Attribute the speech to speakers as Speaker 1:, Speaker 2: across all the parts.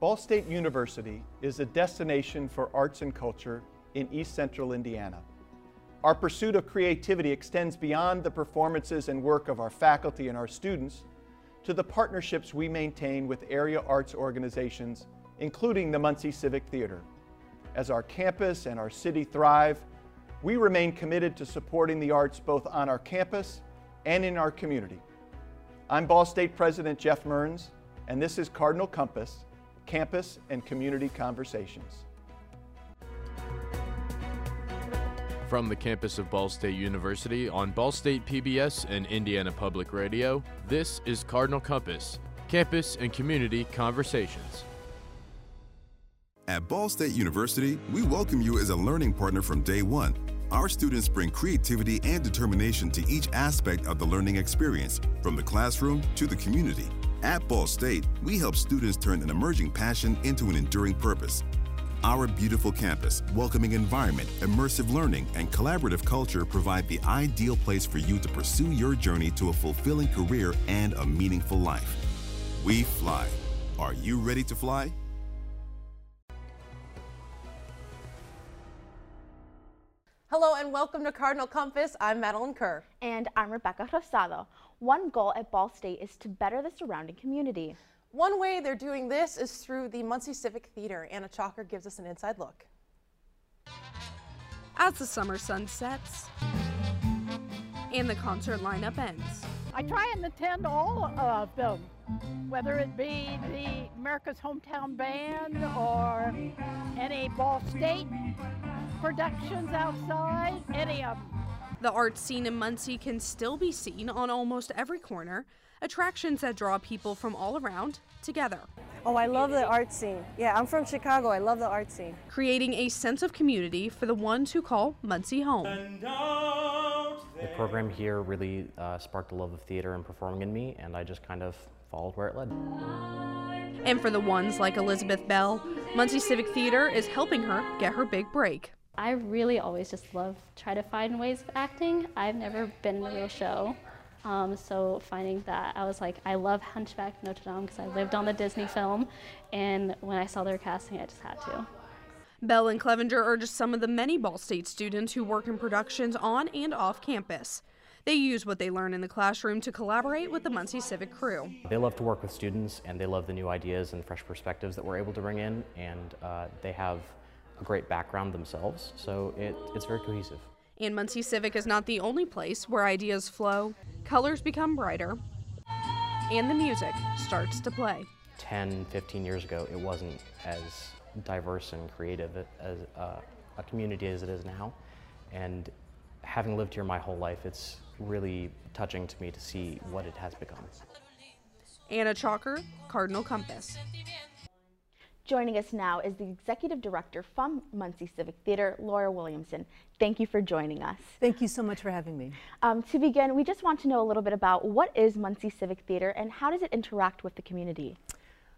Speaker 1: Ball State University is a destination for arts and culture in East Central Indiana. Our pursuit of creativity extends beyond the performances and work of our faculty and our students to the partnerships we maintain with area arts organizations, including the Muncie Civic Theater. As our campus and our city thrive, we remain committed to supporting the arts both on our campus and in our community. I'm Ball State President Jeff Mearns, and this is Cardinal Compass, Campus and Community Conversations.
Speaker 2: From the campus of Ball State University on Ball State PBS and Indiana Public Radio, this is Cardinal Compass, Campus and Community Conversations.
Speaker 3: At Ball State University, we welcome you as a learning partner from day one. Our students bring creativity and determination to each aspect of the learning experience, from the classroom to the community. At Ball State, we help students turn an emerging passion into an enduring purpose. Our beautiful campus, welcoming environment, immersive learning, and collaborative culture provide the ideal place for you to pursue your journey to a fulfilling career and a meaningful life. We fly. Are you ready to fly?
Speaker 4: Hello and welcome to Cardinal Compass. I'm Madeline Kerr.
Speaker 5: And I'm Rebecca Rosado. One goal at Ball State is to better the surrounding community.
Speaker 4: One way they're doing this is through the Muncie Civic Theater. Anna Chalker gives us an inside look.
Speaker 6: As the summer sun sets and the concert lineup ends.
Speaker 7: I try and attend all of them, whether it be the America's Hometown Band or any Ball State productions outside, any of them.
Speaker 6: The art scene in Muncie can still be seen on almost every corner, attractions that draw people from all around together.
Speaker 8: Oh, I love the art scene. Yeah, I'm from Chicago. I love the art scene.
Speaker 6: Creating a sense of community for the ones who call Muncie home.
Speaker 9: The program here really uh, sparked a love of theater and performing in me, and I just kind of followed where it led.
Speaker 6: And for the ones like Elizabeth Bell, Muncie Civic Theater is helping her get her big break.
Speaker 10: I really always just love try to find ways of acting. I've never been in a real show. Um, so finding that, I was like, I love Hunchback Notre Dame because I lived on the Disney film, and when I saw their casting, I just had to.
Speaker 6: Bell and Clevenger are just some of the many Ball State students who work in productions on and off campus. They use what they learn in the classroom to collaborate with the Muncie Civic crew.
Speaker 9: They love to work with students and they love the new ideas and fresh perspectives that we're able to bring in, and uh, they have a great background themselves, so it, it's very cohesive.
Speaker 6: And Muncie Civic is not the only place where ideas flow, colors become brighter, and the music starts to play.
Speaker 9: 10, 15 years ago, it wasn't as diverse and creative as uh, a community as it is now. And having lived here my whole life, it's really touching to me to see what it has become.
Speaker 6: Anna Chalker, Cardinal Compass.
Speaker 5: Joining us now is the Executive Director from Muncie Civic Theater, Laura Williamson. Thank you for joining us.
Speaker 11: Thank you so much for having me.
Speaker 5: Um, to begin, we just want to know a little bit about what is Muncie Civic Theater and how does it interact with the community?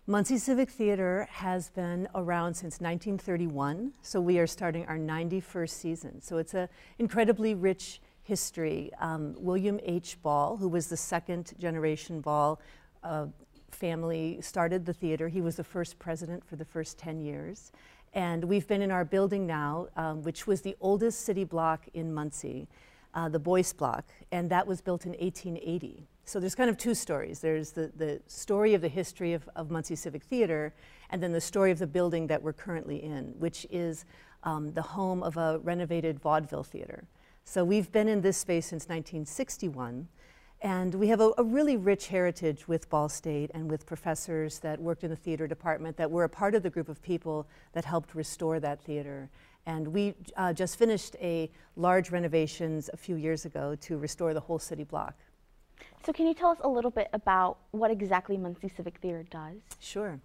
Speaker 11: Muncie Civic Theater has been around since 1931, so we are starting our 91st season. So it's an incredibly rich history. Um, William H. Ball, who was the second generation Ball, uh, family started the theater. He was the first president for the first 10 years. And we've been in our building now, um, which was the oldest city block in Muncie, uh, the Boyce Block, and that was built in 1880. So there's kind of two stories. There's the, the story of the history of, of Muncie Civic Theater, and then the story of the building that we're currently in, which is um, the home of a renovated vaudeville theater. So we've been in this space since 1961. And we have a, a, really rich heritage with Ball State and with professors that worked in the theater department that were a part of the group of people that helped restore that theater. And we uh, just finished a large renovations a few years ago to restore the whole city block.
Speaker 5: So can you tell us a little bit about what exactly Muncie Civic Theater does?
Speaker 11: Sure.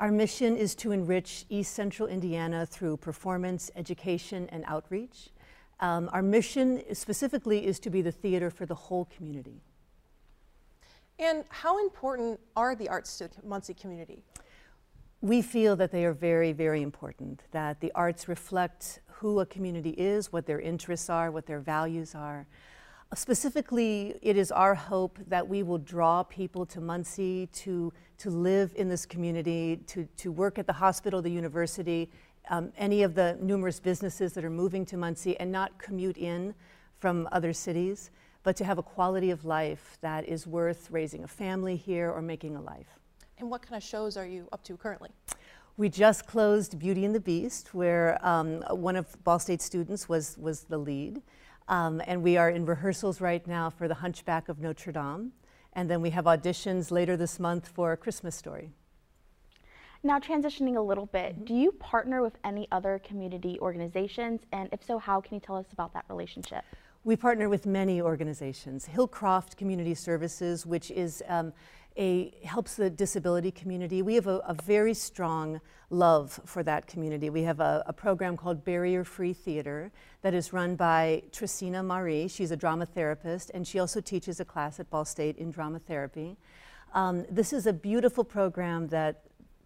Speaker 11: Our mission is to enrich East Central Indiana through performance, education, and outreach. Um, our mission specifically is to be the theater for the whole community.
Speaker 4: And how important are the arts to Muncie community?
Speaker 11: We feel that they are very, very important, that the arts reflect who a community is, what their interests are, what their values are. Specifically, it is our hope that we will draw people to Muncie to, to live in this community, to, to work at the hospital, the university, um, any of the numerous businesses that are moving to Muncie, and not commute in from other cities, but to have a quality of life that is worth raising a family here or making a life.
Speaker 4: And what kind of shows are you up to currently?
Speaker 11: We just closed Beauty and the Beast, where um, one of Ball State students was, was the lead. Um, and we are in rehearsals right now for The Hunchback of Notre Dame. And then we have auditions later this month for A Christmas Story.
Speaker 5: Now, transitioning a little bit, mm -hmm. do you partner with any other community organizations? And if so, how can you tell us about that relationship?
Speaker 11: We partner with many organizations. Hillcroft Community Services, which is um, a, helps the disability community. We have a, a, very strong love for that community. We have a, a program called Barrier Free Theater that is run by Tracina Marie. She's a drama therapist, and she also teaches a class at Ball State in drama therapy. Um, this is a beautiful program that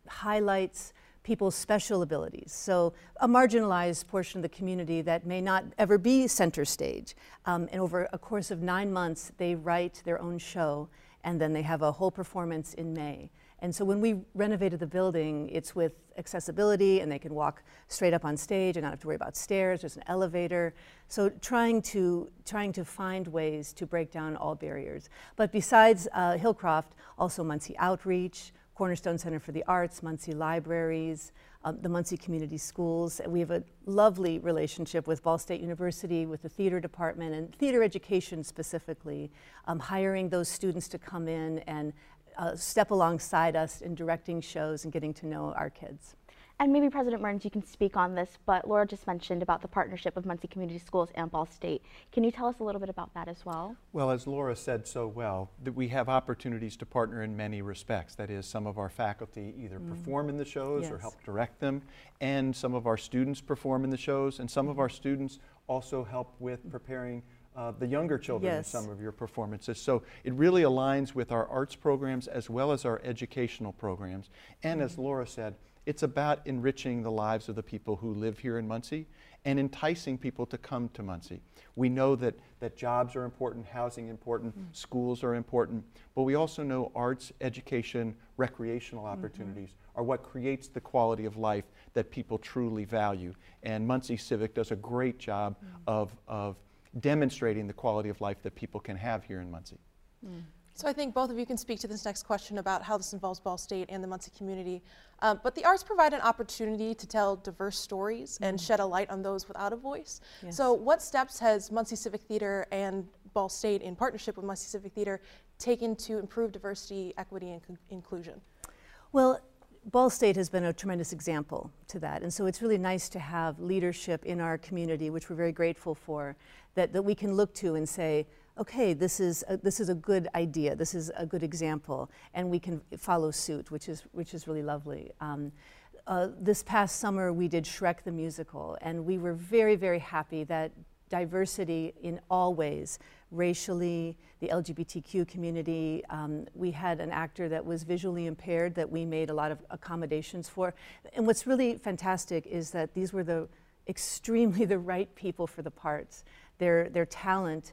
Speaker 11: highlights people's special abilities. So, a marginalized portion of the community that may not ever be center stage. Um, and over a course of nine months, they write their own show and then they have a whole performance in May. And so when we renovated the building, it's with accessibility and they can walk straight up on stage and not have to worry about stairs, there's an elevator. So trying to, trying to find ways to break down all barriers. But besides uh, Hillcroft, also Muncie Outreach, Cornerstone Center for the Arts, Muncie Libraries, um, the Muncie Community Schools. We have a lovely relationship with Ball State University, with the theater department, and theater education specifically, um, hiring those students to come in and uh, step alongside us in directing shows and getting to know our kids.
Speaker 5: And maybe President Mearns, you can speak on this, but Laura just mentioned about the partnership of Muncie Community Schools and Ball State. Can you tell us a little bit about that as well?
Speaker 1: Well, as Laura said so well, that we have opportunities to partner in many respects. That is, some of our faculty either mm. perform in the shows yes. or help direct them, and some of our students perform in the shows, and some of our students also help with preparing uh, the younger children yes. in some of your performances. So it really aligns with our arts programs as well as our educational programs. And mm. as Laura said, it's about enriching the lives of the people who live here in Muncie and enticing people to come to Muncie. We know that, that jobs are important, housing important, mm. schools are important, but we also know arts, education, recreational mm-hmm. opportunities mm-hmm. are what creates the quality of life that people truly value. And Muncie Civic does a great job mm. of, of demonstrating the quality of life that people can have here in Muncie.
Speaker 4: So I think both of you can speak to this next question about how this involves Ball State and the Muncie community. Um, but the arts provide an opportunity to tell diverse stories mm -hmm. and mm-hmm. shed a light on those without a voice. Yes. So what steps has Muncie Civic Theater and Ball State in partnership with Muncie Civic Theater taken to improve diversity, equity, and inclusion?
Speaker 11: Well, Ball State has been a tremendous example to that. And so it's really nice to have leadership in our community, which we're very grateful for, that, that we can look to and say, okay, this is a, this is a good idea, this is a good example, and we can follow suit, which is which is really lovely. Um, uh, this past summer, we did Shrek the musical, and we were very very happy that diversity in all ways, racially, the LGBTQ community. Um, we had an actor that was visually impaired that we made a lot of accommodations for. And what's really fantastic is that these were the extremely the right people for the parts. Their, their talent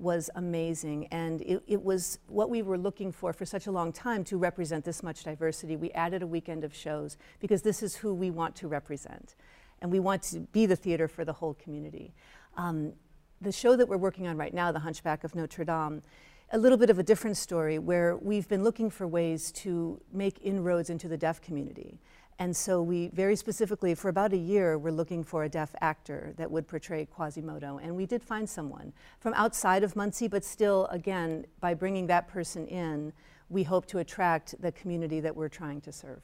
Speaker 11: was amazing. And it, it, was what we were looking for for such a long time to represent this much diversity. We added a weekend of shows because this is who we want to represent. And we want to be the theater for the whole community. Um, the show that we're working on right now, The Hunchback of Notre Dame, a little bit of a different story where we've been looking for ways to make inroads into the deaf community. And so we very specifically, for about a year, we're looking for a deaf actor that would portray Quasimodo. And we did find someone from outside of Muncie, but still, again, by bringing that person in, we hope to attract the community that we're trying to serve.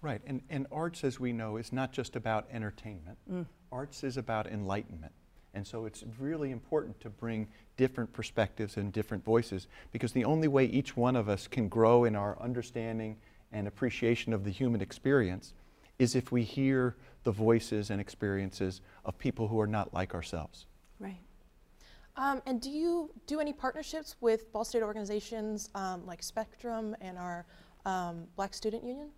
Speaker 1: Right, and, and arts, as we know, is not just about entertainment. Mm. Arts is about enlightenment. And so it's really important to bring different perspectives and different voices because the only way each one of us can grow in our understanding and appreciation of the human experience is if we hear the voices and experiences of people who are not like ourselves.
Speaker 4: Right. Um, and do you do any partnerships with Ball State organizations um, like Spectrum and our um, Black Student Union?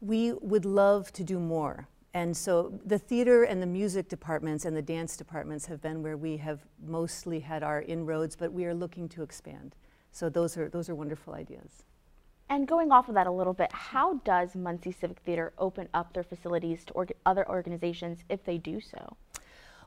Speaker 11: We would love to do more And so the theater and the music departments and the dance departments have been where we have mostly had our inroads, but we are looking to expand. So those are, those are wonderful ideas.
Speaker 5: And going off of that a little bit, how does Muncie Civic Theater open up their facilities to orga other organizations if they do so?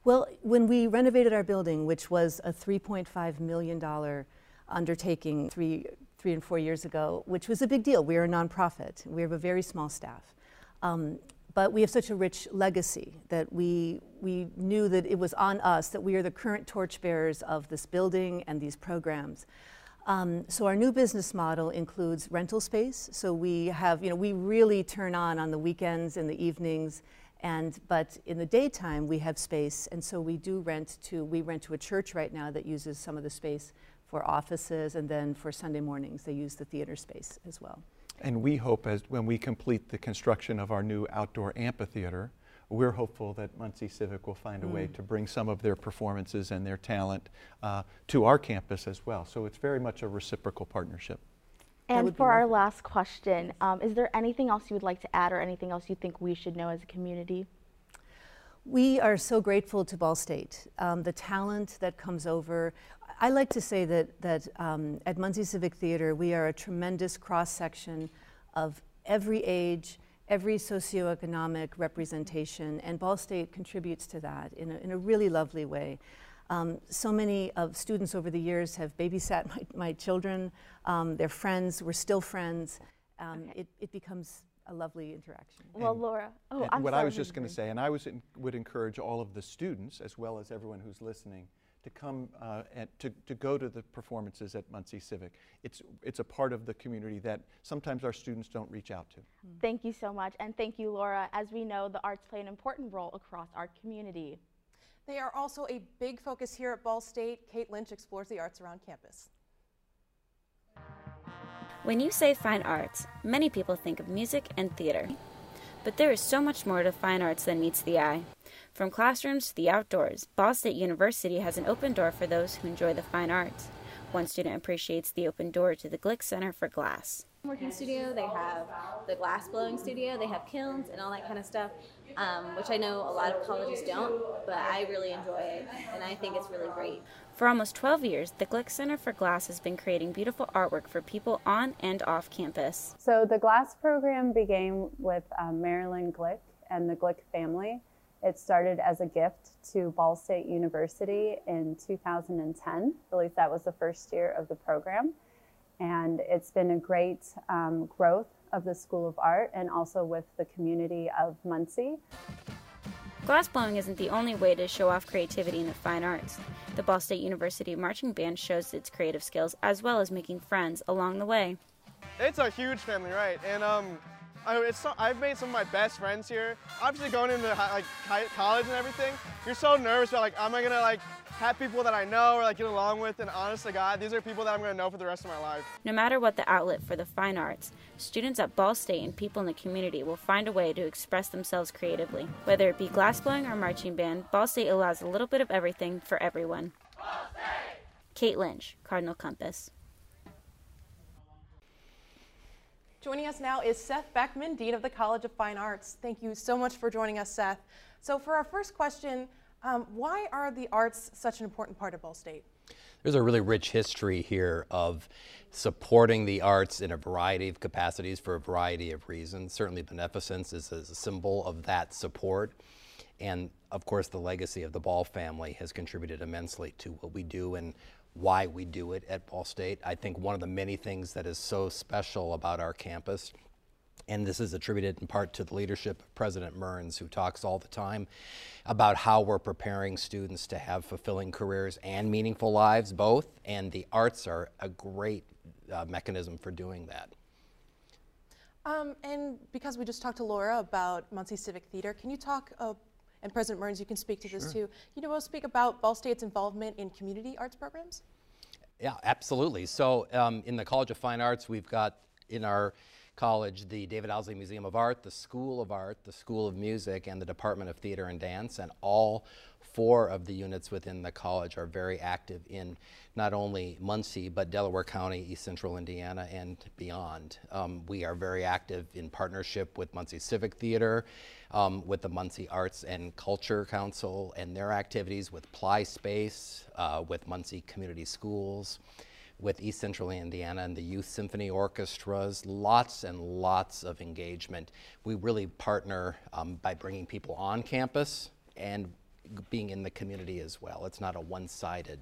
Speaker 11: Well, when we renovated our building, which was a $3.5 million undertaking three, three and four years ago, which was a big deal. We are a nonprofit. We have a very small staff. Um, but we have such a rich legacy that we, we knew that it was on us that we are the current torchbearers of this building and these programs. Um, so our new business model includes rental space. So we have, you know, we really turn on on the weekends and the evenings, and but in the daytime we have space, and so we do rent to we rent to a church right now that uses some of the space for offices, and then for Sunday mornings they use the theater space as well.
Speaker 1: And we hope as when we complete the construction of our new outdoor amphitheater, we're hopeful that Muncie Civic will find a mm. way to bring some of their performances and their talent uh, to our campus as well. So it's very much a reciprocal partnership.
Speaker 5: And for our last question, um, is there anything else you would like to add or anything else you think we should know as a community?
Speaker 11: We are so grateful to Ball State. Um, the talent that comes over. I like to say that, that um, at Muncie Civic Theater, we are a tremendous cross section of every age, every socioeconomic representation, and Ball State contributes to that in a, in a really lovely way. Um, so many of students over the years have babysat my, my children, um, their friends, we're still friends. Um, okay. it, it becomes a lovely interaction.
Speaker 5: Well, and, Laura,
Speaker 1: oh, I'm what sorry, I was just going to say, and I was in, would encourage all of the students, as well as everyone who's listening, to come uh, and to, to go to the performances at Muncie Civic. It's, it's a part of the community that sometimes our students don't reach out to.
Speaker 5: Mm. Thank you so much, and thank you, Laura. As we know, the arts play an important role across our community.
Speaker 4: They are also a big focus here at Ball State. Kate Lynch explores the arts around campus.
Speaker 12: When you say fine arts, many people think of music and theater. But there is so much more to fine arts than meets the eye. From classrooms to the outdoors, Ball State University has an open door for those who enjoy the fine arts. One student appreciates the open door to the Glick Center for Glass.
Speaker 13: Working studio, they have the glass blowing studio, they have kilns and all that kind of stuff, um, which I know a lot of colleges don't, but I really enjoy it and I think it's really great.
Speaker 12: For almost 12 years, the Glick Center for Glass has been creating beautiful artwork for people on and off campus.
Speaker 14: So the glass program began with um, Marilyn Glick and the Glick family. It started as a gift to Ball State University in 2010. At least that was the first year of the program. And it's been a great um, growth of the School of Art and also with the community of Muncie.
Speaker 12: Glassblowing isn't the only way to show off creativity in the fine arts. The Ball State University Marching Band shows its creative skills as well as making friends along the way.
Speaker 15: It's a huge family, right? And um, I, so, I've made some of my best friends here. Obviously going into like college and everything, you're so nervous about like, am I gonna like have people that I know or like get along with? And honest to God, these are people that I'm gonna know for the rest of my life.
Speaker 12: No matter what the outlet for the fine arts, students at Ball State and people in the community will find a way to express themselves creatively. Whether it be glassblowing or marching band, Ball State allows a little bit of everything for everyone. Kate Lynch, Cardinal Compass.
Speaker 4: Joining us now is Seth Beckman, Dean of the College of Fine Arts. Thank you so much for joining us, Seth. So for our first question, um, why are the arts such an important part of Ball State?
Speaker 16: There's a really rich history here of supporting the arts in a variety of capacities for a variety of reasons. Certainly beneficence is a symbol of that support. And of course, the legacy of the Ball family has contributed immensely to what we do and why we do it at Ball State. I think one of the many things that is so special about our campus and this is attributed in part to the leadership of President Mearns, who talks all the time about how we're preparing students to have fulfilling careers and meaningful lives, both. And the arts are a great uh, mechanism for doing that.
Speaker 4: Um, and because we just talked to Laura about Muncie Civic Theater, can you talk, uh, and President Mearns, you can speak to sure. this too, you know, we'll speak about Ball State's involvement in community arts programs?
Speaker 16: Yeah, absolutely. So um, in the College of Fine Arts, we've got in our college the David Owsley Museum of Art, the School of Art, the School of Music, and the Department of Theater and Dance, and all four of the units within the college are very active in not only Muncie, but Delaware County, East Central Indiana, and beyond. Um, we are very active in partnership with Muncie Civic Theater, um, with the Muncie Arts and Culture Council and their activities, with Ply Space, uh, with Muncie Community Schools, with East Central Indiana and the Youth Symphony Orchestras, lots and lots of engagement. We really partner um, by bringing people on campus and being in the community as well. It's not a one-sided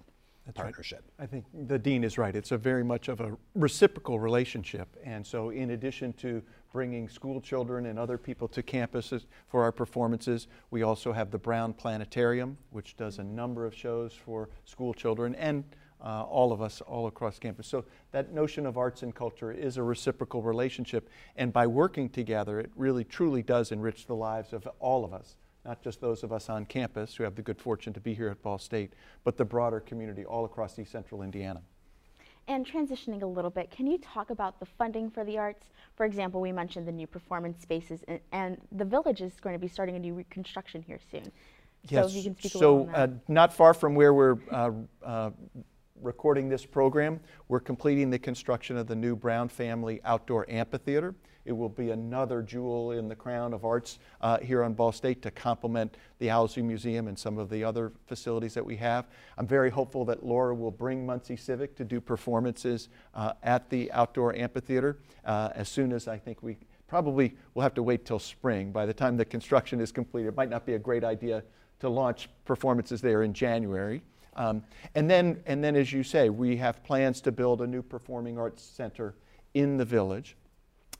Speaker 16: partnership.
Speaker 1: Right. I think the dean is right. It's a very much of a reciprocal relationship. And so in addition to bringing school children and other people to campuses for our performances, we also have the Brown Planetarium, which does a number of shows for school children and uh, all of us all across campus. So that notion of arts and culture is a reciprocal relationship. And by working together, it really truly does enrich the lives of all of us not just those of us on campus who have the good fortune to be here at Ball State, but the broader community all across East Central Indiana.
Speaker 5: And transitioning a little bit, can you talk about the funding for the arts? For example, we mentioned the new performance spaces, and, and the village is going to be starting a new reconstruction here soon.
Speaker 1: Yes. So, if you can speak so uh, not far from where we're uh, uh, recording this program, we're completing the construction of the new Brown Family Outdoor Amphitheater. It will be another jewel in the crown of arts uh, here on Ball State to complement the Owsley Museum and some of the other facilities that we have. I'm very hopeful that Laura will bring Muncie Civic to do performances uh, at the outdoor amphitheater uh, as soon as I think we probably will have to wait till spring. By the time the construction is completed, it might not be a great idea to launch performances there in January. Um, and then, and then, as you say, we have plans to build a new performing arts center in the village.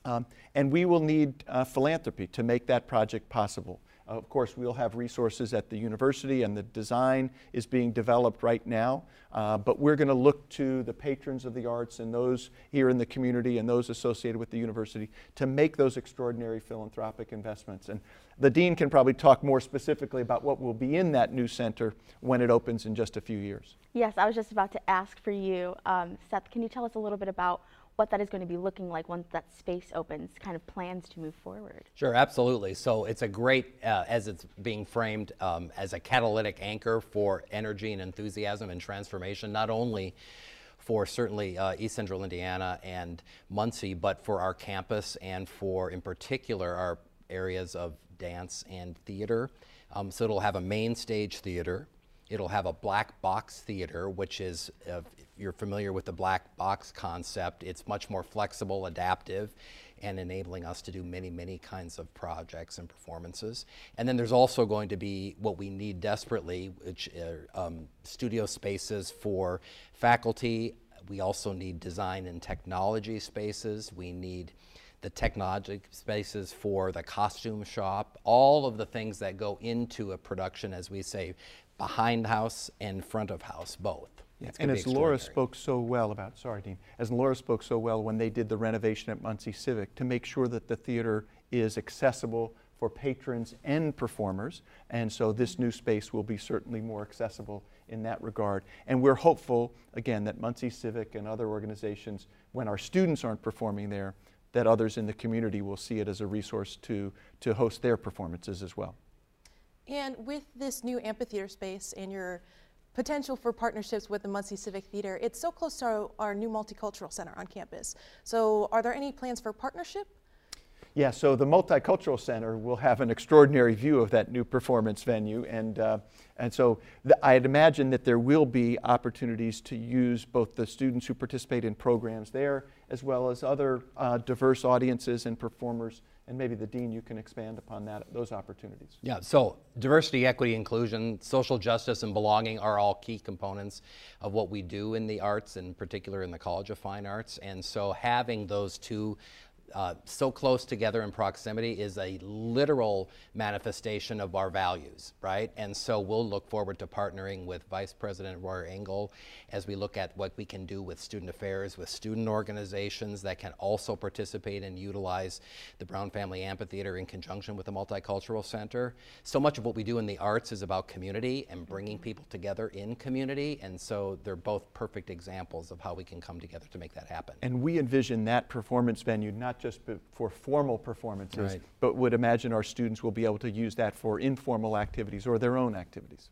Speaker 1: Um, and we will need uh, philanthropy to make that project possible. Uh, of course, we'll have resources at the university, and the design is being developed right now. Uh, but we're going to look to the patrons of the arts and those here in the community and those associated with the university to make those extraordinary philanthropic investments. And the dean can probably talk more specifically about what will be in that new center when it opens in just a few years.
Speaker 5: Yes, I was just about to ask for you, um, Seth. Can you tell us a little bit about what that is going to be looking like once that space opens, kind of plans to move forward.
Speaker 16: Sure, absolutely. So it's a great, uh, as it's being framed um, as a catalytic anchor for energy and enthusiasm and transformation, not only for certainly uh, East Central Indiana and Muncie, but for our campus and for, in particular, our areas of dance and theater. Um, so it'll have a main stage theater. It'll have a black box theater, which is, uh, if you're familiar with the black box concept, it's much more flexible, adaptive, and enabling us to do many, many kinds of projects and performances. And then there's also going to be what we need desperately, which are um, studio spaces for faculty. We also need design and technology spaces. We need the technology spaces for the costume shop, all of the things that go into a production, as we say, behind house and front of house, both.
Speaker 1: Yeah. And as Laura spoke so well about, sorry, Dean, as Laura spoke so well when they did the renovation at Muncie Civic to make sure that the theater is accessible for patrons and performers. And so this new space will be certainly more accessible in that regard. And we're hopeful, again, that Muncie Civic and other organizations, when our students aren't performing there, that others in the community will see it as a resource to, to host their performances as well.
Speaker 4: And with this new amphitheater space and your potential for partnerships with the Muncie Civic Theater, it's so close to our, our new multicultural center on campus. So are there any plans for partnership?
Speaker 1: Yeah, so the Multicultural Center will have an extraordinary view of that new performance venue. And, uh, and so I'd imagine that there will be opportunities to use both the students who participate in programs there as well as other uh, diverse audiences and performers and maybe the dean, you can expand upon that, those opportunities.
Speaker 16: Yeah, so diversity, equity, inclusion, social justice, and belonging are all key components of what we do in the arts, in particular in the College of Fine Arts. And so having those two uh, so close together in proximity is a literal manifestation of our values, right? And so we'll look forward to partnering with Vice President Royer Engle as we look at what we can do with student affairs, with student organizations that can also participate and utilize the Brown Family Amphitheater in conjunction with the Multicultural Center. So much of what we do in the arts is about community and bringing people together in community, and so they're both perfect examples of how we can come together to make that happen.
Speaker 1: And we envision that performance venue not just for formal performances,
Speaker 16: Right.
Speaker 1: but would imagine our students will be able to use that for informal activities or their own activities.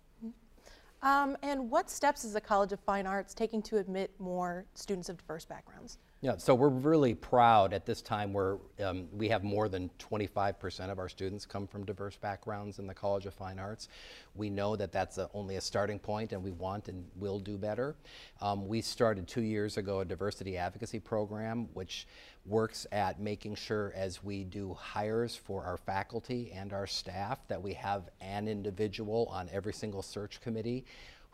Speaker 4: Um, and what steps is the College of Fine Arts taking to admit more students of diverse backgrounds?
Speaker 16: Yeah, so we're really proud at this time where um, we have more than 25% of our students come from diverse backgrounds in the College of Fine Arts. We know that that's a, only a starting point and we want and will do better. Um, we started two years ago a diversity advocacy program which works at making sure as we do hires for our faculty and our staff that we have an individual on every single search committee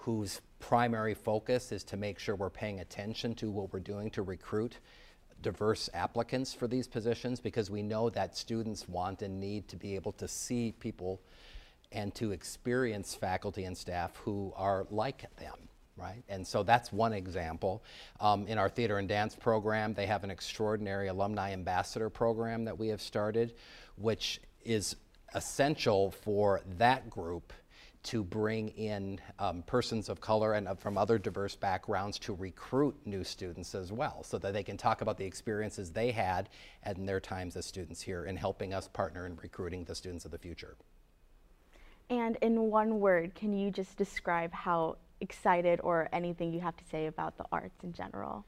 Speaker 16: whose primary focus is to make sure we're paying attention to what we're doing to recruit diverse applicants for these positions because we know that students want and need to be able to see people and to experience faculty and staff who are like them right? And so that's one example. Um, in our theater and dance program, they have an extraordinary alumni ambassador program that we have started, which is essential for that group to bring in um, persons of color and uh, from other diverse backgrounds to recruit new students as well, so that they can talk about the experiences they had in their times as students here in helping us partner in recruiting the students of the future.
Speaker 5: And in one word, can you just describe how excited or anything you have to say about the arts in general?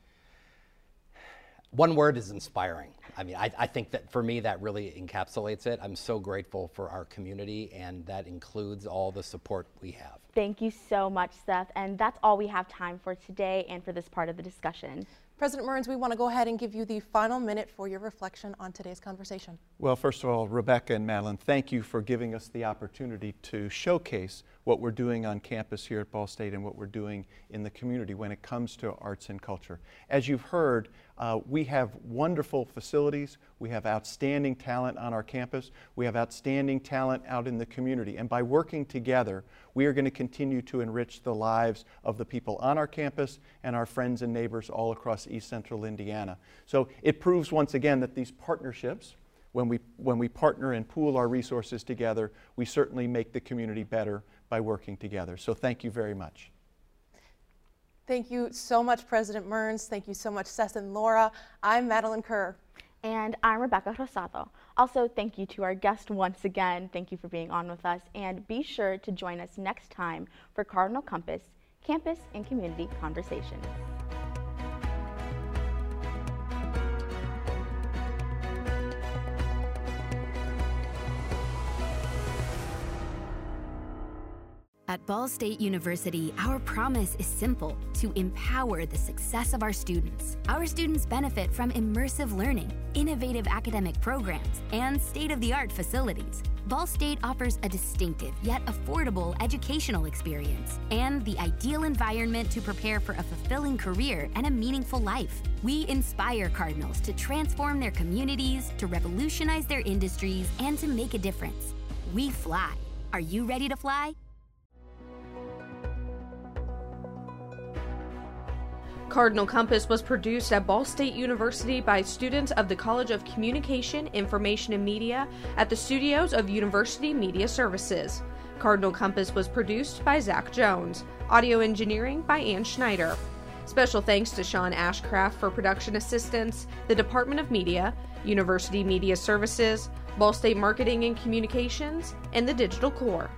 Speaker 16: One word is inspiring. I mean, I, I, think that for me, that really encapsulates it. I'm so grateful for our community, and that includes all the support we have.
Speaker 5: Thank you so much, Seth. And that's all we have time for today and for this part of the discussion.
Speaker 4: President Mearns, we want to go ahead and give you the final minute for your reflection on today's conversation.
Speaker 1: Well, first of all, Rebecca and Madeline, thank you for giving us the opportunity to showcase what we're doing on campus here at Ball State and what we're doing in the community when it comes to arts and culture. As you've heard, uh, we have wonderful facilities. We have outstanding talent on our campus. We have outstanding talent out in the community. And by working together, we are going to continue to enrich the lives of the people on our campus and our friends and neighbors all across East Central Indiana. So it proves once again that these partnerships, when we, when we partner and pool our resources together, we certainly make the community better by working together. So thank you very much.
Speaker 4: Thank you so much, President Mearns. Thank you so much, Seth and Laura. I'm Madeline Kerr.
Speaker 5: And I'm Rebecca Rosado. Also, thank you to our guest once again. Thank you for being on with us. And be sure to join us next time for Cardinal Compass Campus and Community Conversations.
Speaker 17: At Ball State University, our promise is simple to empower the success of our students. Our students benefit from immersive learning, innovative academic programs, and state of the art facilities. Ball State offers a distinctive yet affordable educational experience and the ideal environment to prepare for a fulfilling career and a meaningful life. We inspire Cardinals to transform their communities, to revolutionize their industries, and to make a difference. We fly. Are you ready to fly?
Speaker 6: Cardinal Compass was produced at Ball State University by students of the College of Communication, Information, and Media at the studios of University Media Services. Cardinal Compass was produced by Zach Jones. Audio engineering by Ann Schneider. Special thanks to Sean Ashcraft for production assistance, the Department of Media, University Media Services, Ball State Marketing and Communications, and the Digital Corps.